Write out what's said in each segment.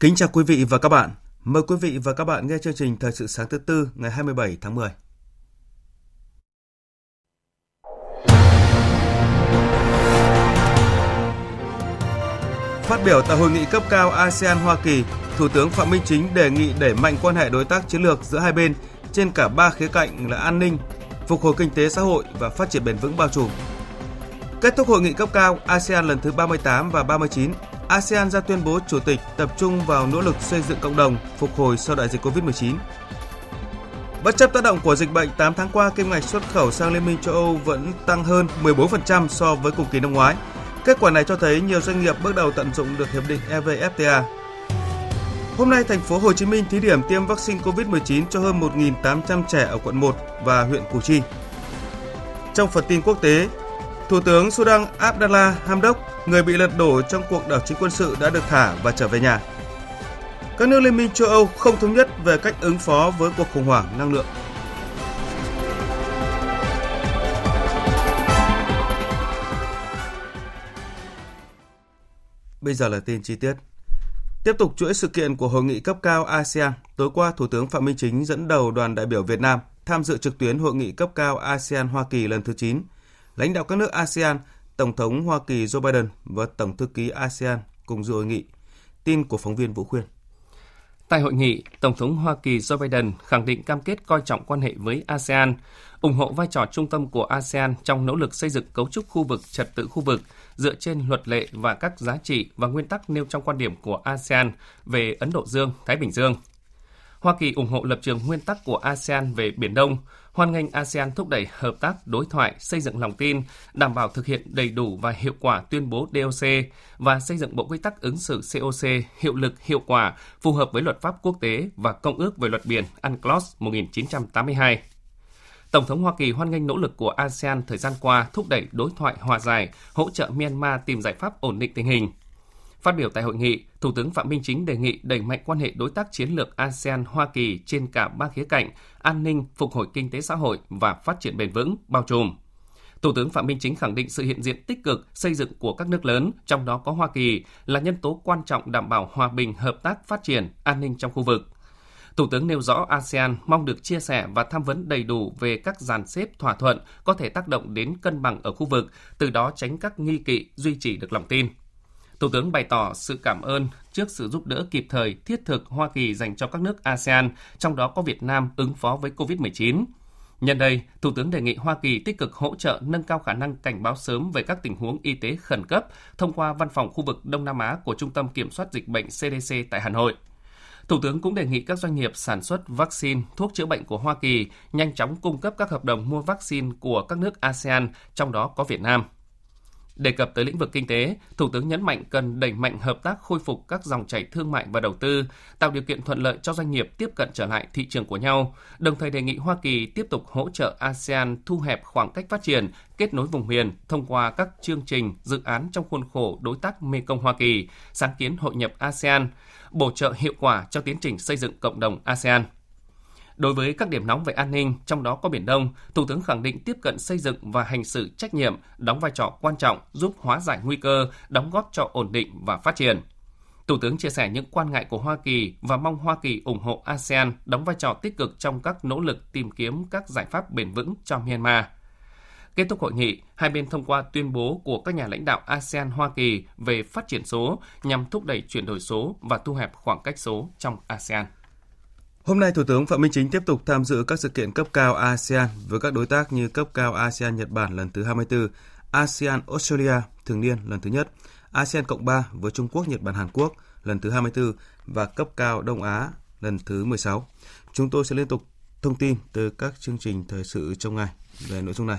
Kính chào quý vị và các bạn. Mời quý vị và các bạn nghe chương trình Thời sự sáng thứ tư ngày 27 tháng 10. Phát biểu tại hội nghị cấp cao ASEAN Hoa Kỳ, Thủ tướng Phạm Minh Chính đề nghị đẩy mạnh quan hệ đối tác chiến lược giữa hai bên trên cả ba khía cạnh là an ninh, phục hồi kinh tế xã hội và phát triển bền vững bao trùm. Kết thúc hội nghị cấp cao ASEAN lần thứ 38 và 39, ASEAN ra tuyên bố chủ tịch tập trung vào nỗ lực xây dựng cộng đồng phục hồi sau đại dịch Covid-19. Bất chấp tác động của dịch bệnh, 8 tháng qua kim ngạch xuất khẩu sang Liên minh châu Âu vẫn tăng hơn 14% so với cùng kỳ năm ngoái. Kết quả này cho thấy nhiều doanh nghiệp bước đầu tận dụng được hiệp định EVFTA. Hôm nay, thành phố Hồ Chí Minh thí điểm tiêm vaccine COVID-19 cho hơn 1.800 trẻ ở quận 1 và huyện Củ Chi. Trong phần tin quốc tế, Thủ tướng Sudan Abdallah Hamdok, người bị lật đổ trong cuộc đảo chính quân sự đã được thả và trở về nhà. Các nước Liên minh châu Âu không thống nhất về cách ứng phó với cuộc khủng hoảng năng lượng. Bây giờ là tin chi tiết. Tiếp tục chuỗi sự kiện của hội nghị cấp cao ASEAN, tối qua Thủ tướng Phạm Minh Chính dẫn đầu đoàn đại biểu Việt Nam tham dự trực tuyến hội nghị cấp cao ASEAN Hoa Kỳ lần thứ 9 lãnh đạo các nước ASEAN, Tổng thống Hoa Kỳ Joe Biden và Tổng thư ký ASEAN cùng dự hội nghị. Tin của phóng viên Vũ Khuyên. Tại hội nghị, Tổng thống Hoa Kỳ Joe Biden khẳng định cam kết coi trọng quan hệ với ASEAN, ủng hộ vai trò trung tâm của ASEAN trong nỗ lực xây dựng cấu trúc khu vực trật tự khu vực dựa trên luật lệ và các giá trị và nguyên tắc nêu trong quan điểm của ASEAN về Ấn Độ Dương, Thái Bình Dương. Hoa Kỳ ủng hộ lập trường nguyên tắc của ASEAN về Biển Đông, hoan nghênh ASEAN thúc đẩy hợp tác đối thoại, xây dựng lòng tin, đảm bảo thực hiện đầy đủ và hiệu quả tuyên bố DOC và xây dựng bộ quy tắc ứng xử COC hiệu lực hiệu quả, phù hợp với luật pháp quốc tế và Công ước về luật biển UNCLOS 1982. Tổng thống Hoa Kỳ hoan nghênh nỗ lực của ASEAN thời gian qua thúc đẩy đối thoại hòa giải, hỗ trợ Myanmar tìm giải pháp ổn định tình hình. Phát biểu tại hội nghị, Thủ tướng Phạm Minh Chính đề nghị đẩy mạnh quan hệ đối tác chiến lược ASEAN-Hoa Kỳ trên cả ba khía cạnh an ninh, phục hồi kinh tế xã hội và phát triển bền vững, bao trùm. Thủ tướng Phạm Minh Chính khẳng định sự hiện diện tích cực xây dựng của các nước lớn, trong đó có Hoa Kỳ, là nhân tố quan trọng đảm bảo hòa bình, hợp tác, phát triển, an ninh trong khu vực. Thủ tướng nêu rõ ASEAN mong được chia sẻ và tham vấn đầy đủ về các dàn xếp thỏa thuận có thể tác động đến cân bằng ở khu vực, từ đó tránh các nghi kỵ, duy trì được lòng tin. Thủ tướng bày tỏ sự cảm ơn trước sự giúp đỡ kịp thời, thiết thực Hoa Kỳ dành cho các nước ASEAN, trong đó có Việt Nam ứng phó với COVID-19. Nhân đây, Thủ tướng đề nghị Hoa Kỳ tích cực hỗ trợ nâng cao khả năng cảnh báo sớm về các tình huống y tế khẩn cấp thông qua văn phòng khu vực Đông Nam Á của Trung tâm Kiểm soát Dịch bệnh CDC tại Hà Nội. Thủ tướng cũng đề nghị các doanh nghiệp sản xuất vaccine, thuốc chữa bệnh của Hoa Kỳ nhanh chóng cung cấp các hợp đồng mua vaccine của các nước ASEAN, trong đó có Việt Nam. Đề cập tới lĩnh vực kinh tế, Thủ tướng nhấn mạnh cần đẩy mạnh hợp tác khôi phục các dòng chảy thương mại và đầu tư, tạo điều kiện thuận lợi cho doanh nghiệp tiếp cận trở lại thị trường của nhau, đồng thời đề nghị Hoa Kỳ tiếp tục hỗ trợ ASEAN thu hẹp khoảng cách phát triển, kết nối vùng miền thông qua các chương trình, dự án trong khuôn khổ đối tác Mekong Hoa Kỳ, sáng kiến hội nhập ASEAN, bổ trợ hiệu quả cho tiến trình xây dựng cộng đồng ASEAN. Đối với các điểm nóng về an ninh, trong đó có Biển Đông, Thủ tướng khẳng định tiếp cận xây dựng và hành xử trách nhiệm, đóng vai trò quan trọng giúp hóa giải nguy cơ, đóng góp cho ổn định và phát triển. Thủ tướng chia sẻ những quan ngại của Hoa Kỳ và mong Hoa Kỳ ủng hộ ASEAN đóng vai trò tích cực trong các nỗ lực tìm kiếm các giải pháp bền vững cho Myanmar. Kết thúc hội nghị, hai bên thông qua tuyên bố của các nhà lãnh đạo ASEAN Hoa Kỳ về phát triển số nhằm thúc đẩy chuyển đổi số và thu hẹp khoảng cách số trong ASEAN. Hôm nay, Thủ tướng Phạm Minh Chính tiếp tục tham dự các sự kiện cấp cao ASEAN với các đối tác như cấp cao ASEAN Nhật Bản lần thứ 24, ASEAN Australia thường niên lần thứ nhất, ASEAN Cộng 3 với Trung Quốc, Nhật Bản, Hàn Quốc lần thứ 24 và cấp cao Đông Á lần thứ 16. Chúng tôi sẽ liên tục thông tin từ các chương trình thời sự trong ngày về nội dung này.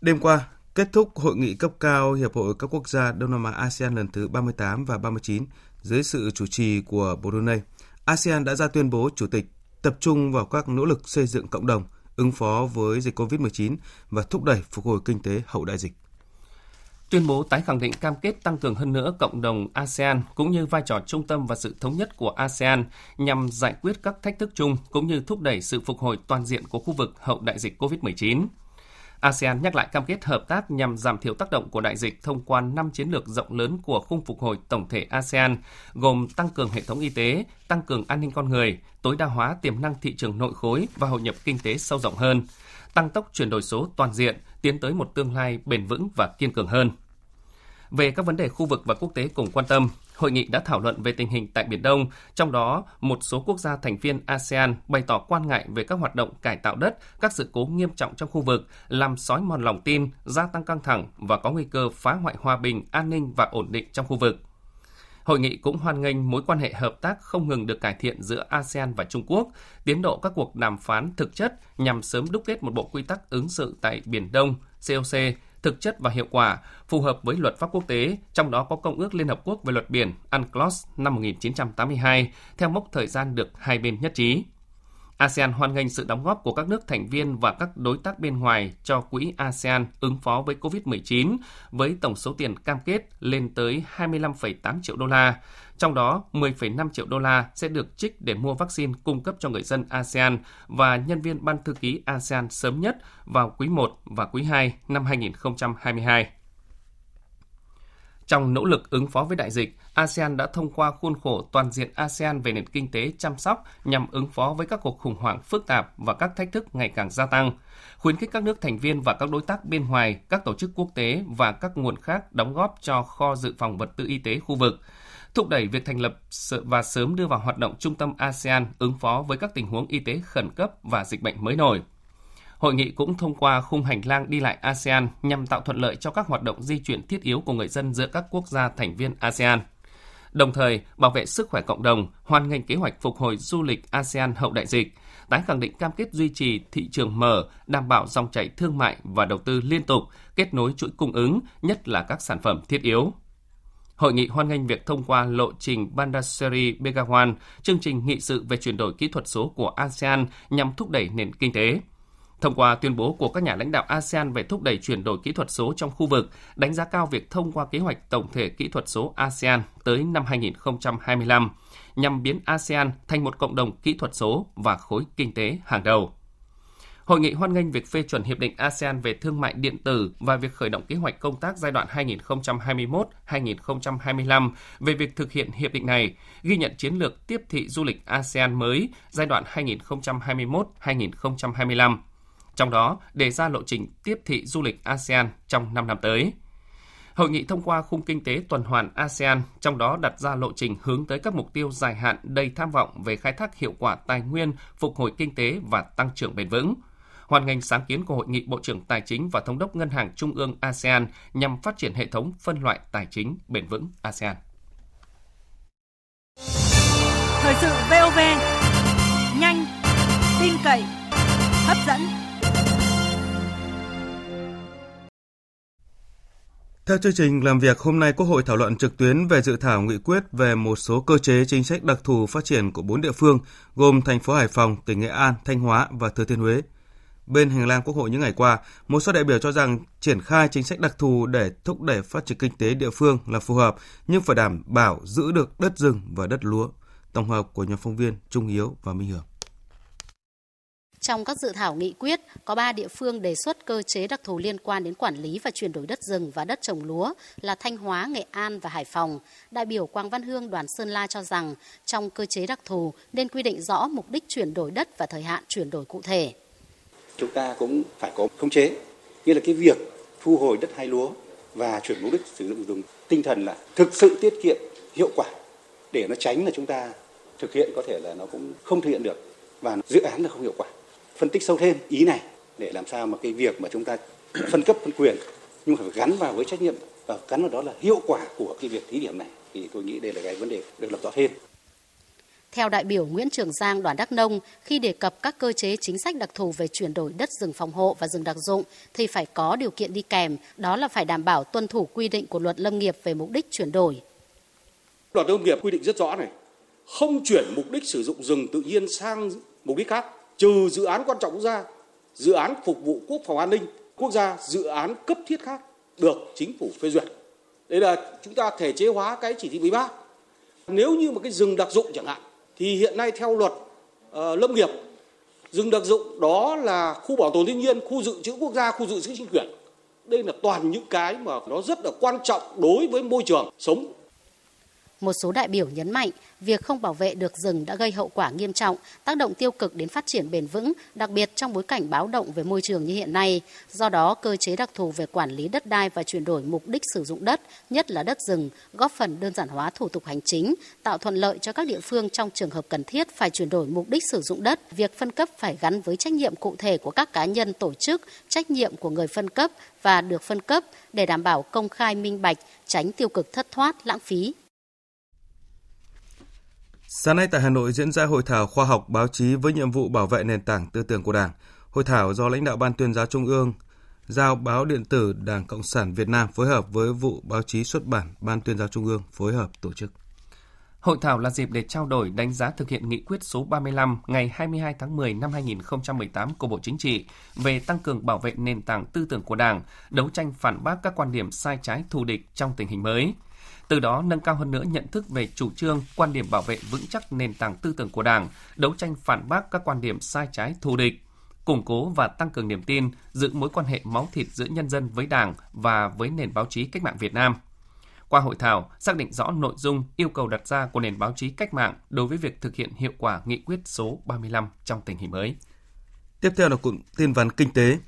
Đêm qua, kết thúc hội nghị cấp cao Hiệp hội các quốc gia Đông Nam Á ASEAN lần thứ 38 và 39 dưới sự chủ trì của Brunei. ASEAN đã ra tuyên bố chủ tịch tập trung vào các nỗ lực xây dựng cộng đồng, ứng phó với dịch COVID-19 và thúc đẩy phục hồi kinh tế hậu đại dịch. Tuyên bố tái khẳng định cam kết tăng cường hơn nữa cộng đồng ASEAN cũng như vai trò trung tâm và sự thống nhất của ASEAN nhằm giải quyết các thách thức chung cũng như thúc đẩy sự phục hồi toàn diện của khu vực hậu đại dịch COVID-19. ASEAN nhắc lại cam kết hợp tác nhằm giảm thiểu tác động của đại dịch thông qua năm chiến lược rộng lớn của khung phục hồi tổng thể ASEAN, gồm tăng cường hệ thống y tế, tăng cường an ninh con người, tối đa hóa tiềm năng thị trường nội khối và hội nhập kinh tế sâu rộng hơn, tăng tốc chuyển đổi số toàn diện, tiến tới một tương lai bền vững và kiên cường hơn. Về các vấn đề khu vực và quốc tế cùng quan tâm, hội nghị đã thảo luận về tình hình tại Biển Đông, trong đó một số quốc gia thành viên ASEAN bày tỏ quan ngại về các hoạt động cải tạo đất, các sự cố nghiêm trọng trong khu vực, làm sói mòn lòng tin, gia tăng căng thẳng và có nguy cơ phá hoại hòa bình, an ninh và ổn định trong khu vực. Hội nghị cũng hoan nghênh mối quan hệ hợp tác không ngừng được cải thiện giữa ASEAN và Trung Quốc, tiến độ các cuộc đàm phán thực chất nhằm sớm đúc kết một bộ quy tắc ứng xử tại Biển Đông, COC, thực chất và hiệu quả, phù hợp với luật pháp quốc tế, trong đó có Công ước Liên Hợp Quốc về luật biển UNCLOS năm 1982, theo mốc thời gian được hai bên nhất trí. ASEAN hoan nghênh sự đóng góp của các nước thành viên và các đối tác bên ngoài cho quỹ ASEAN ứng phó với COVID-19 với tổng số tiền cam kết lên tới 25,8 triệu đô la. Trong đó, 10,5 triệu đô la sẽ được trích để mua vaccine cung cấp cho người dân ASEAN và nhân viên ban thư ký ASEAN sớm nhất vào quý 1 và quý 2 năm 2022. Trong nỗ lực ứng phó với đại dịch, ASEAN đã thông qua khuôn khổ toàn diện ASEAN về nền kinh tế chăm sóc nhằm ứng phó với các cuộc khủng hoảng phức tạp và các thách thức ngày càng gia tăng, khuyến khích các nước thành viên và các đối tác bên ngoài, các tổ chức quốc tế và các nguồn khác đóng góp cho kho dự phòng vật tư y tế khu vực, thúc đẩy việc thành lập và sớm đưa vào hoạt động trung tâm ASEAN ứng phó với các tình huống y tế khẩn cấp và dịch bệnh mới nổi. Hội nghị cũng thông qua khung hành lang đi lại ASEAN nhằm tạo thuận lợi cho các hoạt động di chuyển thiết yếu của người dân giữa các quốc gia thành viên ASEAN. Đồng thời, bảo vệ sức khỏe cộng đồng, hoàn ngành kế hoạch phục hồi du lịch ASEAN hậu đại dịch, tái khẳng định cam kết duy trì thị trường mở, đảm bảo dòng chảy thương mại và đầu tư liên tục, kết nối chuỗi cung ứng, nhất là các sản phẩm thiết yếu. Hội nghị hoan nghênh việc thông qua lộ trình Bandaseri Begawan, chương trình nghị sự về chuyển đổi kỹ thuật số của ASEAN nhằm thúc đẩy nền kinh tế. Thông qua tuyên bố của các nhà lãnh đạo ASEAN về thúc đẩy chuyển đổi kỹ thuật số trong khu vực, đánh giá cao việc thông qua kế hoạch tổng thể kỹ thuật số ASEAN tới năm 2025, nhằm biến ASEAN thành một cộng đồng kỹ thuật số và khối kinh tế hàng đầu. Hội nghị hoan nghênh việc phê chuẩn Hiệp định ASEAN về thương mại điện tử và việc khởi động kế hoạch công tác giai đoạn 2021-2025 về việc thực hiện hiệp định này, ghi nhận chiến lược tiếp thị du lịch ASEAN mới giai đoạn 2021-2025 trong đó đề ra lộ trình tiếp thị du lịch ASEAN trong 5 năm tới. Hội nghị thông qua khung kinh tế tuần hoàn ASEAN, trong đó đặt ra lộ trình hướng tới các mục tiêu dài hạn đầy tham vọng về khai thác hiệu quả tài nguyên, phục hồi kinh tế và tăng trưởng bền vững. Hoàn ngành sáng kiến của Hội nghị Bộ trưởng Tài chính và Thống đốc Ngân hàng Trung ương ASEAN nhằm phát triển hệ thống phân loại tài chính bền vững ASEAN. Thời sự VOV, nhanh, tin cậy, hấp dẫn. Theo chương trình làm việc, hôm nay Quốc hội thảo luận trực tuyến về dự thảo nghị quyết về một số cơ chế chính sách đặc thù phát triển của bốn địa phương, gồm thành phố Hải Phòng, tỉnh Nghệ An, Thanh Hóa và Thừa Thiên Huế. Bên hành lang Quốc hội những ngày qua, một số đại biểu cho rằng triển khai chính sách đặc thù để thúc đẩy phát triển kinh tế địa phương là phù hợp, nhưng phải đảm bảo giữ được đất rừng và đất lúa. Tổng hợp của nhóm phóng viên Trung Hiếu và Minh Hưởng. Trong các dự thảo nghị quyết, có 3 địa phương đề xuất cơ chế đặc thù liên quan đến quản lý và chuyển đổi đất rừng và đất trồng lúa là Thanh Hóa, Nghệ An và Hải Phòng. Đại biểu Quang Văn Hương đoàn Sơn La cho rằng trong cơ chế đặc thù nên quy định rõ mục đích chuyển đổi đất và thời hạn chuyển đổi cụ thể. Chúng ta cũng phải có khống chế, như là cái việc thu hồi đất hay lúa và chuyển mục đích sử dụng dùng tinh thần là thực sự tiết kiệm hiệu quả. Để nó tránh là chúng ta thực hiện có thể là nó cũng không thực hiện được và dự án là không hiệu quả. Phân tích sâu thêm ý này để làm sao mà cái việc mà chúng ta phân cấp phân quyền nhưng phải gắn vào với trách nhiệm. Và gắn vào đó là hiệu quả của cái việc thí điểm này. Thì tôi nghĩ đây là cái vấn đề được làm rõ thêm. Theo đại biểu Nguyễn Trường Giang đoàn Đắk Nông, khi đề cập các cơ chế chính sách đặc thù về chuyển đổi đất rừng phòng hộ và rừng đặc dụng thì phải có điều kiện đi kèm, đó là phải đảm bảo tuân thủ quy định của luật lâm nghiệp về mục đích chuyển đổi. Luật lâm nghiệp quy định rất rõ này, không chuyển mục đích sử dụng rừng tự nhiên sang mục đích khác, trừ dự án quan trọng quốc gia, dự án phục vụ quốc phòng an ninh quốc gia, dự án cấp thiết khác được chính phủ phê duyệt. Đây là chúng ta thể chế hóa cái chỉ thị 13. Nếu như một cái rừng đặc dụng chẳng hạn thì hiện nay theo luật uh, lâm nghiệp rừng đặc dụng đó là khu bảo tồn thiên nhiên, khu dự trữ quốc gia, khu dự trữ sinh quyển. Đây là toàn những cái mà nó rất là quan trọng đối với môi trường sống một số đại biểu nhấn mạnh, việc không bảo vệ được rừng đã gây hậu quả nghiêm trọng, tác động tiêu cực đến phát triển bền vững, đặc biệt trong bối cảnh báo động về môi trường như hiện nay. Do đó, cơ chế đặc thù về quản lý đất đai và chuyển đổi mục đích sử dụng đất, nhất là đất rừng, góp phần đơn giản hóa thủ tục hành chính, tạo thuận lợi cho các địa phương trong trường hợp cần thiết phải chuyển đổi mục đích sử dụng đất. Việc phân cấp phải gắn với trách nhiệm cụ thể của các cá nhân tổ chức, trách nhiệm của người phân cấp và được phân cấp để đảm bảo công khai minh bạch, tránh tiêu cực thất thoát, lãng phí. Sáng nay tại Hà Nội diễn ra hội thảo khoa học báo chí với nhiệm vụ bảo vệ nền tảng tư tưởng của Đảng. Hội thảo do lãnh đạo Ban tuyên giáo Trung ương, giao báo điện tử Đảng Cộng sản Việt Nam phối hợp với vụ báo chí xuất bản Ban tuyên giáo Trung ương phối hợp tổ chức. Hội thảo là dịp để trao đổi đánh giá thực hiện nghị quyết số 35 ngày 22 tháng 10 năm 2018 của Bộ Chính trị về tăng cường bảo vệ nền tảng tư tưởng của Đảng, đấu tranh phản bác các quan điểm sai trái thù địch trong tình hình mới – từ đó nâng cao hơn nữa nhận thức về chủ trương, quan điểm bảo vệ vững chắc nền tảng tư tưởng của Đảng, đấu tranh phản bác các quan điểm sai trái thù địch, củng cố và tăng cường niềm tin, giữ mối quan hệ máu thịt giữa nhân dân với Đảng và với nền báo chí cách mạng Việt Nam. Qua hội thảo, xác định rõ nội dung, yêu cầu đặt ra của nền báo chí cách mạng đối với việc thực hiện hiệu quả nghị quyết số 35 trong tình hình mới. Tiếp theo là cụm tin vắn kinh tế.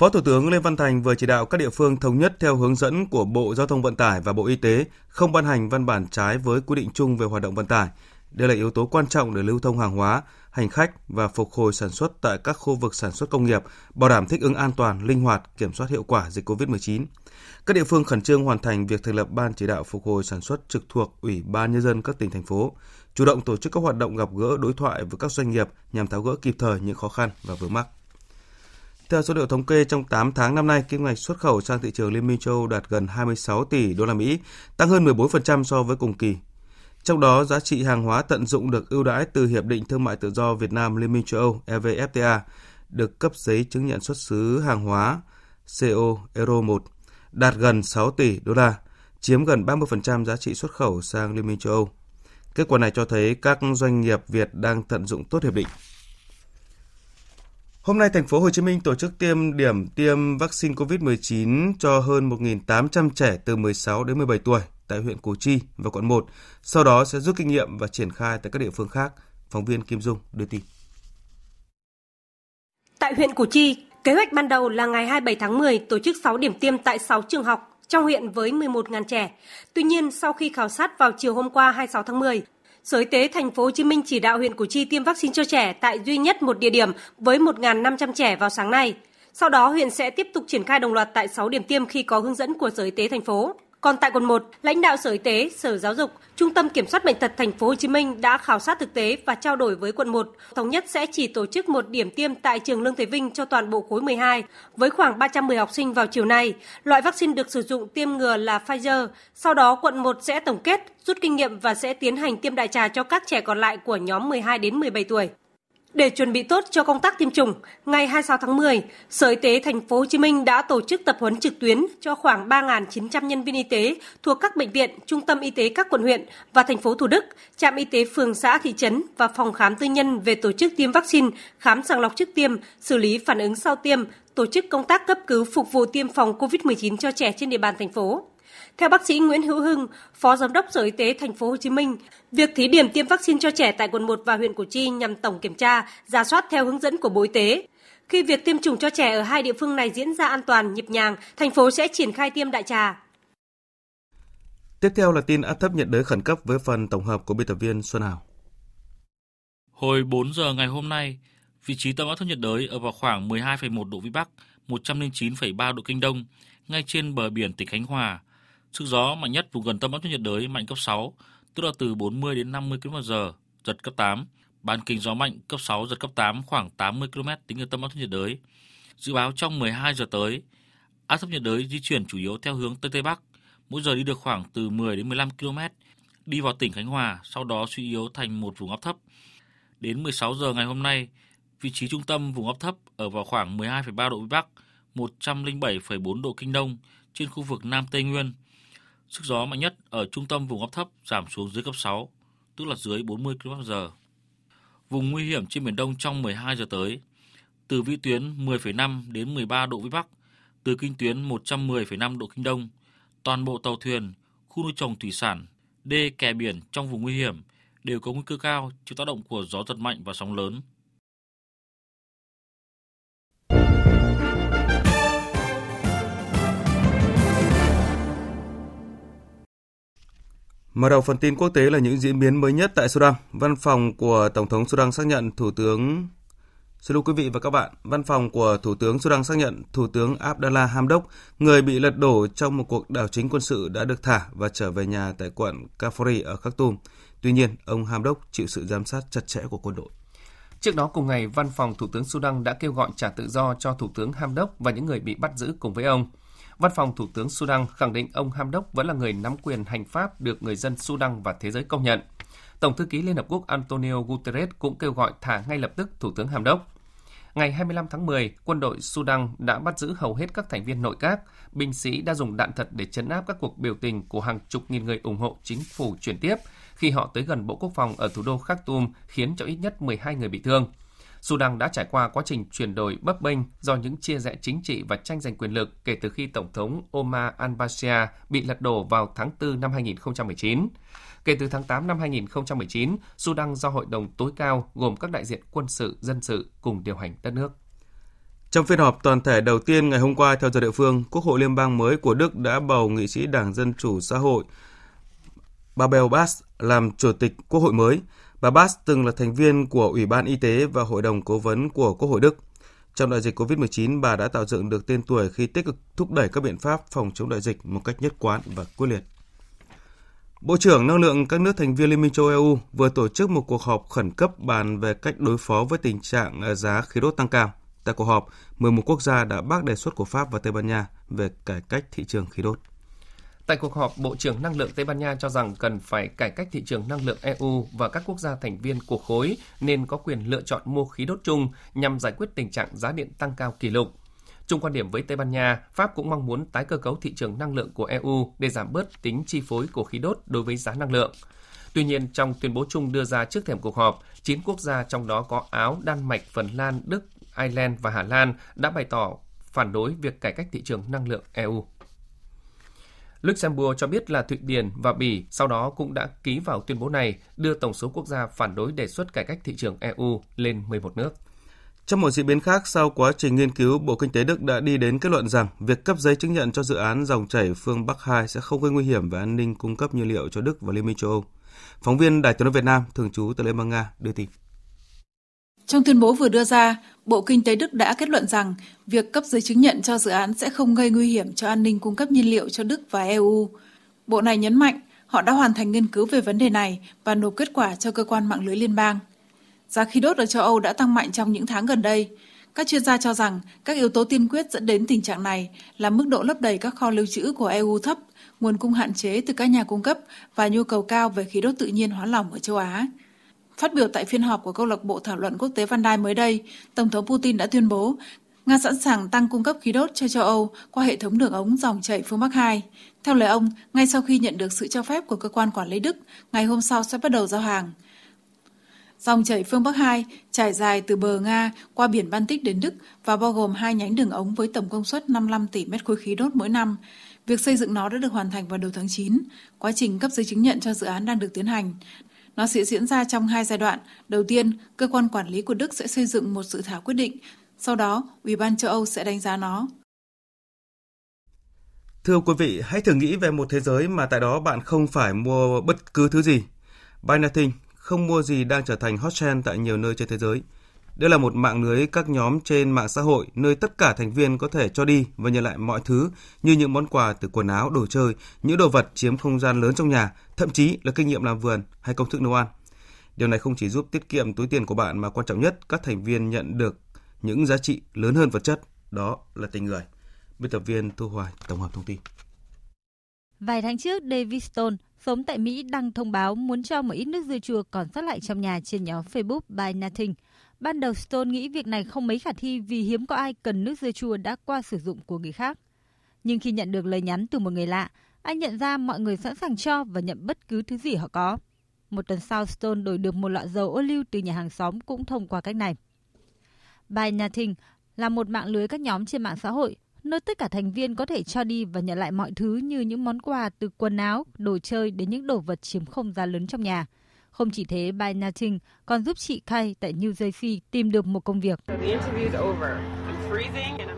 Phó Thủ tướng Lê Văn Thành vừa chỉ đạo các địa phương thống nhất theo hướng dẫn của Bộ Giao thông Vận tải và Bộ Y tế không ban hành văn bản trái với quy định chung về hoạt động vận tải. Đây là yếu tố quan trọng để lưu thông hàng hóa, hành khách và phục hồi sản xuất tại các khu vực sản xuất công nghiệp, bảo đảm thích ứng an toàn, linh hoạt, kiểm soát hiệu quả dịch COVID-19. Các địa phương khẩn trương hoàn thành việc thành lập ban chỉ đạo phục hồi sản xuất trực thuộc Ủy ban nhân dân các tỉnh thành phố, chủ động tổ chức các hoạt động gặp gỡ đối thoại với các doanh nghiệp nhằm tháo gỡ kịp thời những khó khăn và vướng mắc. Theo số liệu thống kê trong 8 tháng năm nay, kim ngạch xuất khẩu sang thị trường Liên minh châu đạt gần 26 tỷ đô la Mỹ, tăng hơn 14% so với cùng kỳ. Trong đó, giá trị hàng hóa tận dụng được ưu đãi từ Hiệp định Thương mại Tự do Việt Nam Liên minh châu Âu EVFTA được cấp giấy chứng nhận xuất xứ hàng hóa CO Euro 1 đạt gần 6 tỷ đô la, chiếm gần 30% giá trị xuất khẩu sang Liên minh châu Âu. Kết quả này cho thấy các doanh nghiệp Việt đang tận dụng tốt hiệp định. Hôm nay thành phố Hồ Chí Minh tổ chức tiêm điểm tiêm vaccine COVID-19 cho hơn 1.800 trẻ từ 16 đến 17 tuổi tại huyện Củ Chi và quận 1, sau đó sẽ rút kinh nghiệm và triển khai tại các địa phương khác. Phóng viên Kim Dung đưa tin. Tại huyện Củ Chi, kế hoạch ban đầu là ngày 27 tháng 10 tổ chức 6 điểm tiêm tại 6 trường học trong huyện với 11.000 trẻ. Tuy nhiên, sau khi khảo sát vào chiều hôm qua 26 tháng 10, Sở Y tế thành phố Hồ Chí Minh chỉ đạo huyện Củ Chi tiêm vaccine cho trẻ tại duy nhất một địa điểm với 1.500 trẻ vào sáng nay. Sau đó, huyện sẽ tiếp tục triển khai đồng loạt tại 6 điểm tiêm khi có hướng dẫn của Sở Y tế thành phố. Còn tại quận 1, lãnh đạo Sở Y tế, Sở Giáo dục, Trung tâm Kiểm soát bệnh tật thành phố Hồ Chí Minh đã khảo sát thực tế và trao đổi với quận 1, thống nhất sẽ chỉ tổ chức một điểm tiêm tại trường Lương Thế Vinh cho toàn bộ khối 12 với khoảng 310 học sinh vào chiều nay. Loại vaccine được sử dụng tiêm ngừa là Pfizer. Sau đó quận 1 sẽ tổng kết, rút kinh nghiệm và sẽ tiến hành tiêm đại trà cho các trẻ còn lại của nhóm 12 đến 17 tuổi. Để chuẩn bị tốt cho công tác tiêm chủng, ngày 26 tháng 10, Sở Y tế thành phố Hồ Chí Minh đã tổ chức tập huấn trực tuyến cho khoảng 3.900 nhân viên y tế thuộc các bệnh viện, trung tâm y tế các quận huyện và thành phố Thủ Đức, trạm y tế phường xã thị trấn và phòng khám tư nhân về tổ chức tiêm vaccine, khám sàng lọc trước tiêm, xử lý phản ứng sau tiêm, tổ chức công tác cấp cứu phục vụ tiêm phòng COVID-19 cho trẻ trên địa bàn thành phố. Theo bác sĩ Nguyễn Hữu Hưng, Phó Giám đốc Sở Y tế thành phố Hồ Chí Minh, việc thí điểm tiêm vaccine cho trẻ tại quận 1 và huyện Củ Chi nhằm tổng kiểm tra, giả soát theo hướng dẫn của Bộ Y tế. Khi việc tiêm chủng cho trẻ ở hai địa phương này diễn ra an toàn, nhịp nhàng, thành phố sẽ triển khai tiêm đại trà. Tiếp theo là tin áp thấp nhiệt đới khẩn cấp với phần tổng hợp của biên tập viên Xuân Hảo. Hồi 4 giờ ngày hôm nay, vị trí tâm áp thấp nhiệt đới ở vào khoảng 12,1 độ vĩ Bắc, 109,3 độ kinh đông, ngay trên bờ biển tỉnh Khánh Hòa. Sức gió mạnh nhất vùng gần tâm áp thấp nhiệt đới mạnh cấp 6, tức là từ 40 đến 50 km/h, giật cấp 8. Bán kính gió mạnh cấp 6 giật cấp 8 khoảng 80 km tính từ tâm áp thấp nhiệt đới. Dự báo trong 12 giờ tới, áp thấp nhiệt đới di chuyển chủ yếu theo hướng tây tây bắc, mỗi giờ đi được khoảng từ 10 đến 15 km, đi vào tỉnh Khánh Hòa, sau đó suy yếu thành một vùng áp thấp. Đến 16 giờ ngày hôm nay, vị trí trung tâm vùng áp thấp ở vào khoảng 12,3 độ vĩ Bắc, 107,4 độ kinh đông trên khu vực Nam Tây Nguyên. Sức gió mạnh nhất ở trung tâm vùng áp thấp giảm xuống dưới cấp 6, tức là dưới 40 km/h. Vùng nguy hiểm trên biển Đông trong 12 giờ tới, từ vĩ tuyến 10,5 đến 13 độ vĩ Bắc, từ kinh tuyến 110,5 độ kinh đông, toàn bộ tàu thuyền, khu nuôi trồng thủy sản, đê kè biển trong vùng nguy hiểm đều có nguy cơ cao chịu tác động của gió giật mạnh và sóng lớn. Mở đầu phần tin quốc tế là những diễn biến mới nhất tại Sudan. Văn phòng của Tổng thống Sudan xác nhận Thủ tướng Xin lỗi quý vị và các bạn, văn phòng của Thủ tướng Sudan xác nhận Thủ tướng Abdallah Hamdok, người bị lật đổ trong một cuộc đảo chính quân sự đã được thả và trở về nhà tại quận Kafri ở Khartoum. Tuy nhiên, ông Hamdok chịu sự giám sát chặt chẽ của quân đội. Trước đó cùng ngày, văn phòng Thủ tướng Sudan đã kêu gọi trả tự do cho Thủ tướng Hamdok và những người bị bắt giữ cùng với ông. Văn phòng Thủ tướng Sudan khẳng định ông Hamdok vẫn là người nắm quyền hành pháp được người dân Sudan và thế giới công nhận. Tổng thư ký Liên Hợp Quốc Antonio Guterres cũng kêu gọi thả ngay lập tức Thủ tướng Hamdok. Ngày 25 tháng 10, quân đội Sudan đã bắt giữ hầu hết các thành viên nội các. Binh sĩ đã dùng đạn thật để chấn áp các cuộc biểu tình của hàng chục nghìn người ủng hộ chính phủ chuyển tiếp khi họ tới gần Bộ Quốc phòng ở thủ đô Khartoum khiến cho ít nhất 12 người bị thương. Sudan đã trải qua quá trình chuyển đổi bấp bênh do những chia rẽ chính trị và tranh giành quyền lực kể từ khi Tổng thống Omar al-Bashir bị lật đổ vào tháng 4 năm 2019. Kể từ tháng 8 năm 2019, Sudan do Hội đồng tối cao gồm các đại diện quân sự, dân sự cùng điều hành đất nước. Trong phiên họp toàn thể đầu tiên ngày hôm qua theo giờ địa phương, Quốc hội Liên bang mới của Đức đã bầu nghị sĩ Đảng Dân Chủ Xã hội Babel Bas làm chủ tịch Quốc hội mới. Bà Bass từng là thành viên của Ủy ban Y tế và Hội đồng Cố vấn của Quốc hội Đức. Trong đại dịch COVID-19, bà đã tạo dựng được tên tuổi khi tích cực thúc đẩy các biện pháp phòng chống đại dịch một cách nhất quán và quyết liệt. Bộ trưởng Năng lượng các nước thành viên Liên minh châu EU vừa tổ chức một cuộc họp khẩn cấp bàn về cách đối phó với tình trạng à, giá khí đốt tăng cao. Tại cuộc họp, 11 quốc gia đã bác đề xuất của Pháp và Tây Ban Nha về cải cách thị trường khí đốt. Tại cuộc họp, Bộ trưởng Năng lượng Tây Ban Nha cho rằng cần phải cải cách thị trường năng lượng EU và các quốc gia thành viên của khối nên có quyền lựa chọn mua khí đốt chung nhằm giải quyết tình trạng giá điện tăng cao kỷ lục. Chung quan điểm với Tây Ban Nha, Pháp cũng mong muốn tái cơ cấu thị trường năng lượng của EU để giảm bớt tính chi phối của khí đốt đối với giá năng lượng. Tuy nhiên, trong tuyên bố chung đưa ra trước thềm cuộc họp, 9 quốc gia trong đó có Áo, Đan Mạch, Phần Lan, Đức, Ireland và Hà Lan đã bày tỏ phản đối việc cải cách thị trường năng lượng EU. Luxembourg cho biết là Thụy Điển và Bỉ sau đó cũng đã ký vào tuyên bố này, đưa tổng số quốc gia phản đối đề xuất cải cách thị trường EU lên 11 nước. Trong một diễn biến khác, sau quá trình nghiên cứu, Bộ Kinh tế Đức đã đi đến kết luận rằng việc cấp giấy chứng nhận cho dự án dòng chảy phương Bắc 2 sẽ không gây nguy hiểm về an ninh cung cấp nhiên liệu cho Đức và Liên minh châu Âu. Phóng viên Đài tiếng nói Việt Nam thường trú tại Liên bang Nga đưa tin. Trong tuyên bố vừa đưa ra, Bộ Kinh tế Đức đã kết luận rằng việc cấp giấy chứng nhận cho dự án sẽ không gây nguy hiểm cho an ninh cung cấp nhiên liệu cho Đức và EU. Bộ này nhấn mạnh họ đã hoàn thành nghiên cứu về vấn đề này và nộp kết quả cho cơ quan mạng lưới liên bang. Giá khí đốt ở châu Âu đã tăng mạnh trong những tháng gần đây. Các chuyên gia cho rằng các yếu tố tiên quyết dẫn đến tình trạng này là mức độ lấp đầy các kho lưu trữ của EU thấp, nguồn cung hạn chế từ các nhà cung cấp và nhu cầu cao về khí đốt tự nhiên hóa lỏng ở châu Á. Phát biểu tại phiên họp của câu lạc bộ thảo luận quốc tế Van Đài mới đây, Tổng thống Putin đã tuyên bố Nga sẵn sàng tăng cung cấp khí đốt cho châu Âu qua hệ thống đường ống dòng chảy phương Bắc 2. Theo lời ông, ngay sau khi nhận được sự cho phép của cơ quan quản lý Đức, ngày hôm sau sẽ bắt đầu giao hàng. Dòng chảy phương Bắc 2 trải dài từ bờ Nga qua biển Baltic đến Đức và bao gồm hai nhánh đường ống với tổng công suất 55 tỷ mét khối khí đốt mỗi năm. Việc xây dựng nó đã được hoàn thành vào đầu tháng 9. Quá trình cấp giấy chứng nhận cho dự án đang được tiến hành. Nó sẽ diễn ra trong hai giai đoạn. Đầu tiên, cơ quan quản lý của Đức sẽ xây dựng một dự thảo quyết định. Sau đó, Ủy ban châu Âu sẽ đánh giá nó. Thưa quý vị, hãy thử nghĩ về một thế giới mà tại đó bạn không phải mua bất cứ thứ gì. Buy nothing, không mua gì đang trở thành hot trend tại nhiều nơi trên thế giới. Đây là một mạng lưới các nhóm trên mạng xã hội nơi tất cả thành viên có thể cho đi và nhận lại mọi thứ như những món quà từ quần áo, đồ chơi, những đồ vật chiếm không gian lớn trong nhà, thậm chí là kinh nghiệm làm vườn hay công thức nấu ăn. Điều này không chỉ giúp tiết kiệm túi tiền của bạn mà quan trọng nhất, các thành viên nhận được những giá trị lớn hơn vật chất, đó là tình người. Biên tập viên Thu Hoài tổng hợp thông tin. Vài tháng trước, David Stone, sống tại Mỹ đăng thông báo muốn cho một ít nước dưa chua còn sót lại trong nhà trên nhóm Facebook Buy Nothing. Ban đầu Stone nghĩ việc này không mấy khả thi vì hiếm có ai cần nước dưa chua đã qua sử dụng của người khác. Nhưng khi nhận được lời nhắn từ một người lạ, anh nhận ra mọi người sẵn sàng cho và nhận bất cứ thứ gì họ có. Một tuần sau, Stone đổi được một lọ dầu ô liu từ nhà hàng xóm cũng thông qua cách này. Bài Nhà Thình là một mạng lưới các nhóm trên mạng xã hội nơi tất cả thành viên có thể cho đi và nhận lại mọi thứ như những món quà từ quần áo, đồ chơi đến những đồ vật chiếm không gian lớn trong nhà. Không chỉ thế, Buy Nothing còn giúp chị Kay tại New Jersey tìm được một công việc.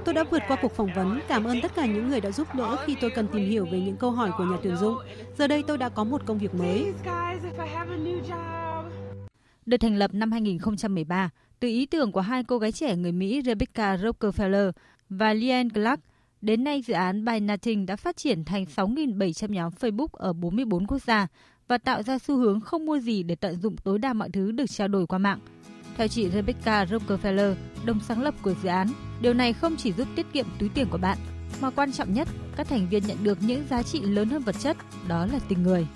Tôi đã vượt qua cuộc phỏng vấn, cảm ơn tất cả những người đã giúp đỡ khi tôi cần tìm hiểu về những câu hỏi của nhà tuyển dụng. Giờ đây tôi đã có một công việc mới. Được thành lập năm 2013, từ ý tưởng của hai cô gái trẻ người Mỹ Rebecca Rockefeller và Liane Clark, đến nay dự án Buy Nothing đã phát triển thành 6.700 nhóm Facebook ở 44 quốc gia và tạo ra xu hướng không mua gì để tận dụng tối đa mọi thứ được trao đổi qua mạng. Theo chị Rebecca Rockefeller, đồng sáng lập của dự án, điều này không chỉ giúp tiết kiệm túi tiền của bạn, mà quan trọng nhất, các thành viên nhận được những giá trị lớn hơn vật chất, đó là tình người.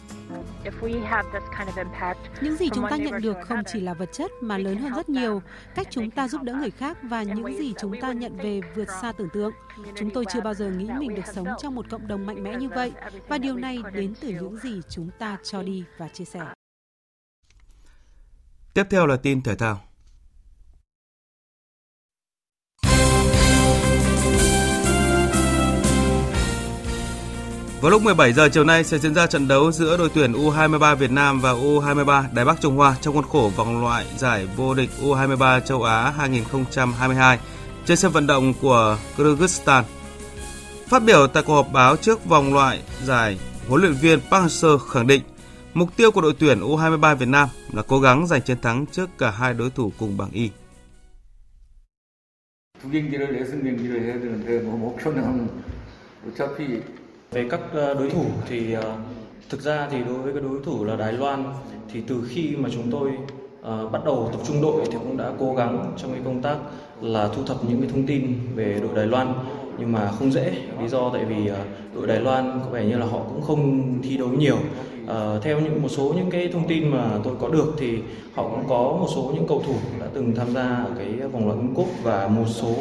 Những gì chúng ta nhận được không chỉ là vật chất mà lớn hơn rất nhiều, cách chúng ta giúp đỡ người khác và những gì chúng ta nhận về vượt xa tưởng tượng. Chúng tôi chưa bao giờ nghĩ mình được sống trong một cộng đồng mạnh mẽ như vậy và điều này đến từ những gì chúng ta cho đi và chia sẻ. Tiếp theo là tin thể thao. Vào lúc 17 giờ chiều nay sẽ diễn ra trận đấu giữa đội tuyển U23 Việt Nam và U23 Đài Bắc Trung Hoa trong khuôn khổ vòng loại giải vô địch U23 châu Á 2022 trên sân vận động của Kyrgyzstan. Phát biểu tại cuộc họp báo trước vòng loại giải, huấn luyện viên Park Hang-seo khẳng định mục tiêu của đội tuyển U23 Việt Nam là cố gắng giành chiến thắng trước cả hai đối thủ cùng bảng Y. Về các ờ, đối thủ thì ờ, thực ra thì đối với cái đối thủ là Đài Loan thì từ khi mà chúng tôi uh, bắt đầu tập trung đội thì cũng đã cố gắng trong cái công tác là thu thập những cái thông tin về đội Đài Loan. Nhưng mà không dễ lý do tại vì uh, đội Đài Loan có vẻ như là họ cũng không thi đấu nhiều. Uh, theo những một số những cái thông tin mà tôi có được thì họ cũng có một số những cầu thủ đã từng tham gia ở cái vòng loại World Cup và một số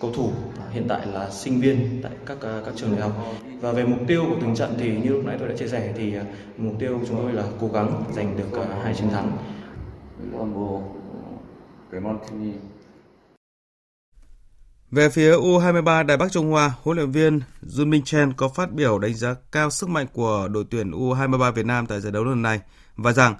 cầu thủ hiện tại là sinh viên tại các à, các trường đại học và về mục tiêu của từng trận thì như lúc nãy tôi đã chia sẻ thì à, mục tiêu của chúng tôi là cố gắng giành được à, hai chiến thắng. Về phía U23 Đài Bắc Trung Hoa, huấn luyện viên Jun Minh Chen có phát biểu đánh giá cao sức mạnh của đội tuyển U23 Việt Nam tại giải đấu lần này và rằng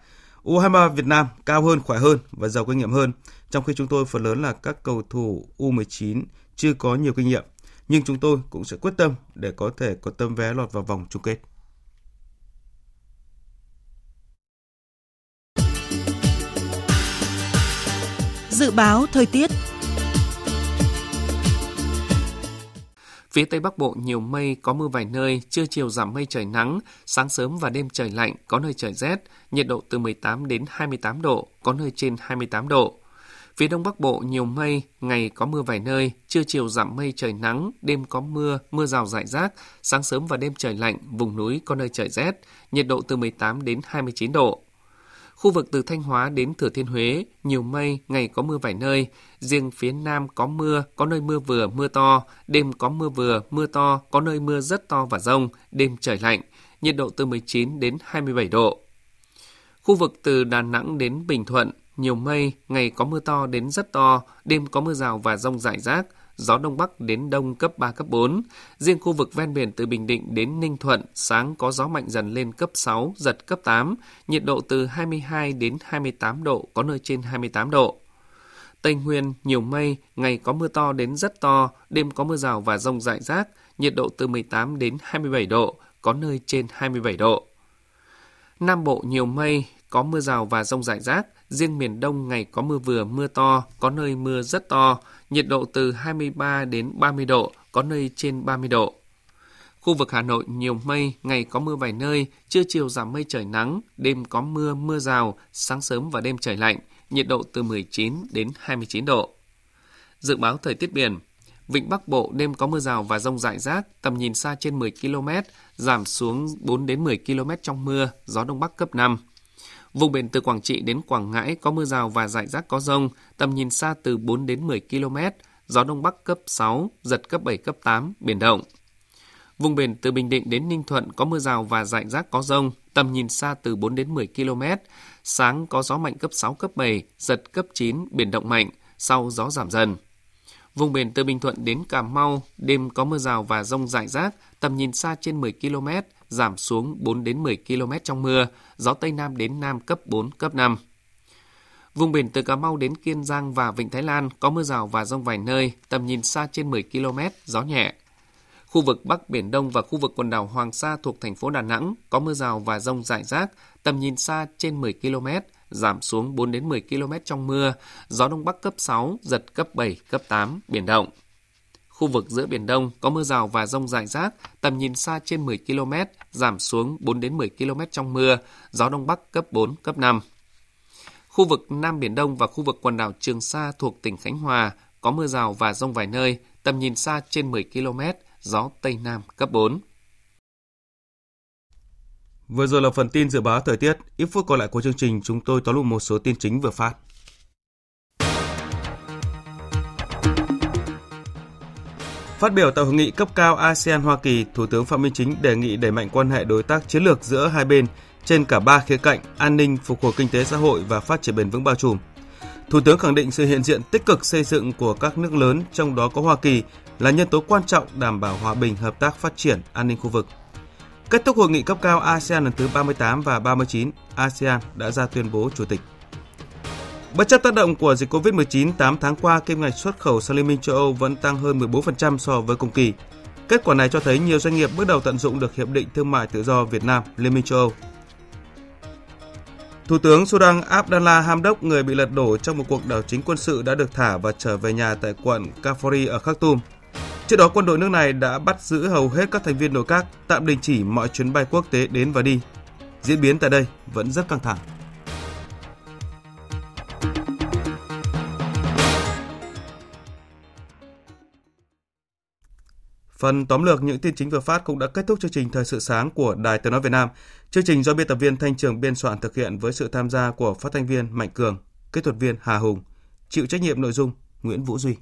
U23 Việt Nam cao hơn, khỏe hơn và giàu kinh nghiệm hơn, trong khi chúng tôi phần lớn là các cầu thủ U19 chưa có nhiều kinh nghiệm, nhưng chúng tôi cũng sẽ quyết tâm để có thể có tấm vé lọt vào vòng chung kết. Dự báo thời tiết Phía Tây Bắc Bộ nhiều mây, có mưa vài nơi, trưa chiều giảm mây trời nắng, sáng sớm và đêm trời lạnh, có nơi trời rét, nhiệt độ từ 18 đến 28 độ, có nơi trên 28 độ. Phía Đông Bắc Bộ nhiều mây, ngày có mưa vài nơi, trưa chiều giảm mây trời nắng, đêm có mưa, mưa rào rải rác, sáng sớm và đêm trời lạnh, vùng núi có nơi trời rét, nhiệt độ từ 18 đến 29 độ. Khu vực từ Thanh Hóa đến Thừa Thiên Huế, nhiều mây, ngày có mưa vài nơi. Riêng phía Nam có mưa, có nơi mưa vừa, mưa to. Đêm có mưa vừa, mưa to, có nơi mưa rất to và rông. Đêm trời lạnh, nhiệt độ từ 19 đến 27 độ. Khu vực từ Đà Nẵng đến Bình Thuận, nhiều mây, ngày có mưa to đến rất to, đêm có mưa rào và rông rải rác, gió đông bắc đến đông cấp 3, cấp 4. Riêng khu vực ven biển từ Bình Định đến Ninh Thuận, sáng có gió mạnh dần lên cấp 6, giật cấp 8, nhiệt độ từ 22 đến 28 độ, có nơi trên 28 độ. Tây Nguyên, nhiều mây, ngày có mưa to đến rất to, đêm có mưa rào và rông rải rác, nhiệt độ từ 18 đến 27 độ, có nơi trên 27 độ. Nam Bộ nhiều mây, có mưa rào và rông rải rác, riêng miền Đông ngày có mưa vừa mưa to, có nơi mưa rất to, nhiệt độ từ 23 đến 30 độ, có nơi trên 30 độ. Khu vực Hà Nội nhiều mây, ngày có mưa vài nơi, trưa chiều giảm mây trời nắng, đêm có mưa, mưa rào, sáng sớm và đêm trời lạnh, nhiệt độ từ 19 đến 29 độ. Dự báo thời tiết biển, Vịnh Bắc Bộ đêm có mưa rào và rông rải rác, tầm nhìn xa trên 10 km, giảm xuống 4 đến 10 km trong mưa, gió đông bắc cấp 5. Vùng biển từ Quảng Trị đến Quảng Ngãi có mưa rào và rải rác có rông, tầm nhìn xa từ 4 đến 10 km, gió đông bắc cấp 6, giật cấp 7 cấp 8, biển động. Vùng biển từ Bình Định đến Ninh Thuận có mưa rào và rải rác có rông, tầm nhìn xa từ 4 đến 10 km. Sáng có gió mạnh cấp 6, cấp 7, giật cấp 9, biển động mạnh, sau gió giảm dần. Vùng biển từ Bình Thuận đến Cà Mau, đêm có mưa rào và rông rải rác, tầm nhìn xa trên 10 km, giảm xuống 4 đến 10 km trong mưa, gió Tây Nam đến Nam cấp 4, cấp 5. Vùng biển từ Cà Mau đến Kiên Giang và Vịnh Thái Lan có mưa rào và rông vài nơi, tầm nhìn xa trên 10 km, gió nhẹ. Khu vực Bắc Biển Đông và khu vực quần đảo Hoàng Sa thuộc thành phố Đà Nẵng có mưa rào và rông rải rác, tầm nhìn xa trên 10 km, giảm xuống 4 đến 10 km trong mưa, gió Đông Bắc cấp 6, giật cấp 7, cấp 8, biển động. Khu vực giữa Biển Đông có mưa rào và rông rải rác, tầm nhìn xa trên 10 km, giảm xuống 4 đến 10 km trong mưa, gió Đông Bắc cấp 4, cấp 5. Khu vực Nam Biển Đông và khu vực quần đảo Trường Sa thuộc tỉnh Khánh Hòa có mưa rào và rông vài nơi, tầm nhìn xa trên 10 km, gió Tây Nam cấp 4. Vừa rồi là phần tin dự báo thời tiết. Ít phút còn lại của chương trình, chúng tôi tóm lược một số tin chính vừa phát. Phát biểu tại hội nghị cấp cao ASEAN Hoa Kỳ, Thủ tướng Phạm Minh Chính đề nghị đẩy mạnh quan hệ đối tác chiến lược giữa hai bên trên cả ba khía cạnh an ninh, phục hồi kinh tế xã hội và phát triển bền vững bao trùm. Thủ tướng khẳng định sự hiện diện tích cực xây dựng của các nước lớn, trong đó có Hoa Kỳ, là nhân tố quan trọng đảm bảo hòa bình, hợp tác, phát triển, an ninh khu vực. Kết thúc hội nghị cấp cao ASEAN lần thứ 38 và 39, ASEAN đã ra tuyên bố chủ tịch. Bất chấp tác động của dịch COVID-19, 8 tháng qua, kim ngạch xuất khẩu sang Liên minh châu Âu vẫn tăng hơn 14% so với cùng kỳ. Kết quả này cho thấy nhiều doanh nghiệp bước đầu tận dụng được Hiệp định Thương mại Tự do Việt Nam, Liên minh châu Âu. Thủ tướng Sudan Abdallah Hamdok, người bị lật đổ trong một cuộc đảo chính quân sự đã được thả và trở về nhà tại quận Kafori ở Khartoum. Trước đó, quân đội nước này đã bắt giữ hầu hết các thành viên nội các, tạm đình chỉ mọi chuyến bay quốc tế đến và đi. Diễn biến tại đây vẫn rất căng thẳng. Phần tóm lược những tin chính vừa phát cũng đã kết thúc chương trình Thời sự sáng của Đài Tiếng Nói Việt Nam. Chương trình do biên tập viên Thanh Trường biên soạn thực hiện với sự tham gia của phát thanh viên Mạnh Cường, kỹ thuật viên Hà Hùng, chịu trách nhiệm nội dung Nguyễn Vũ Duy.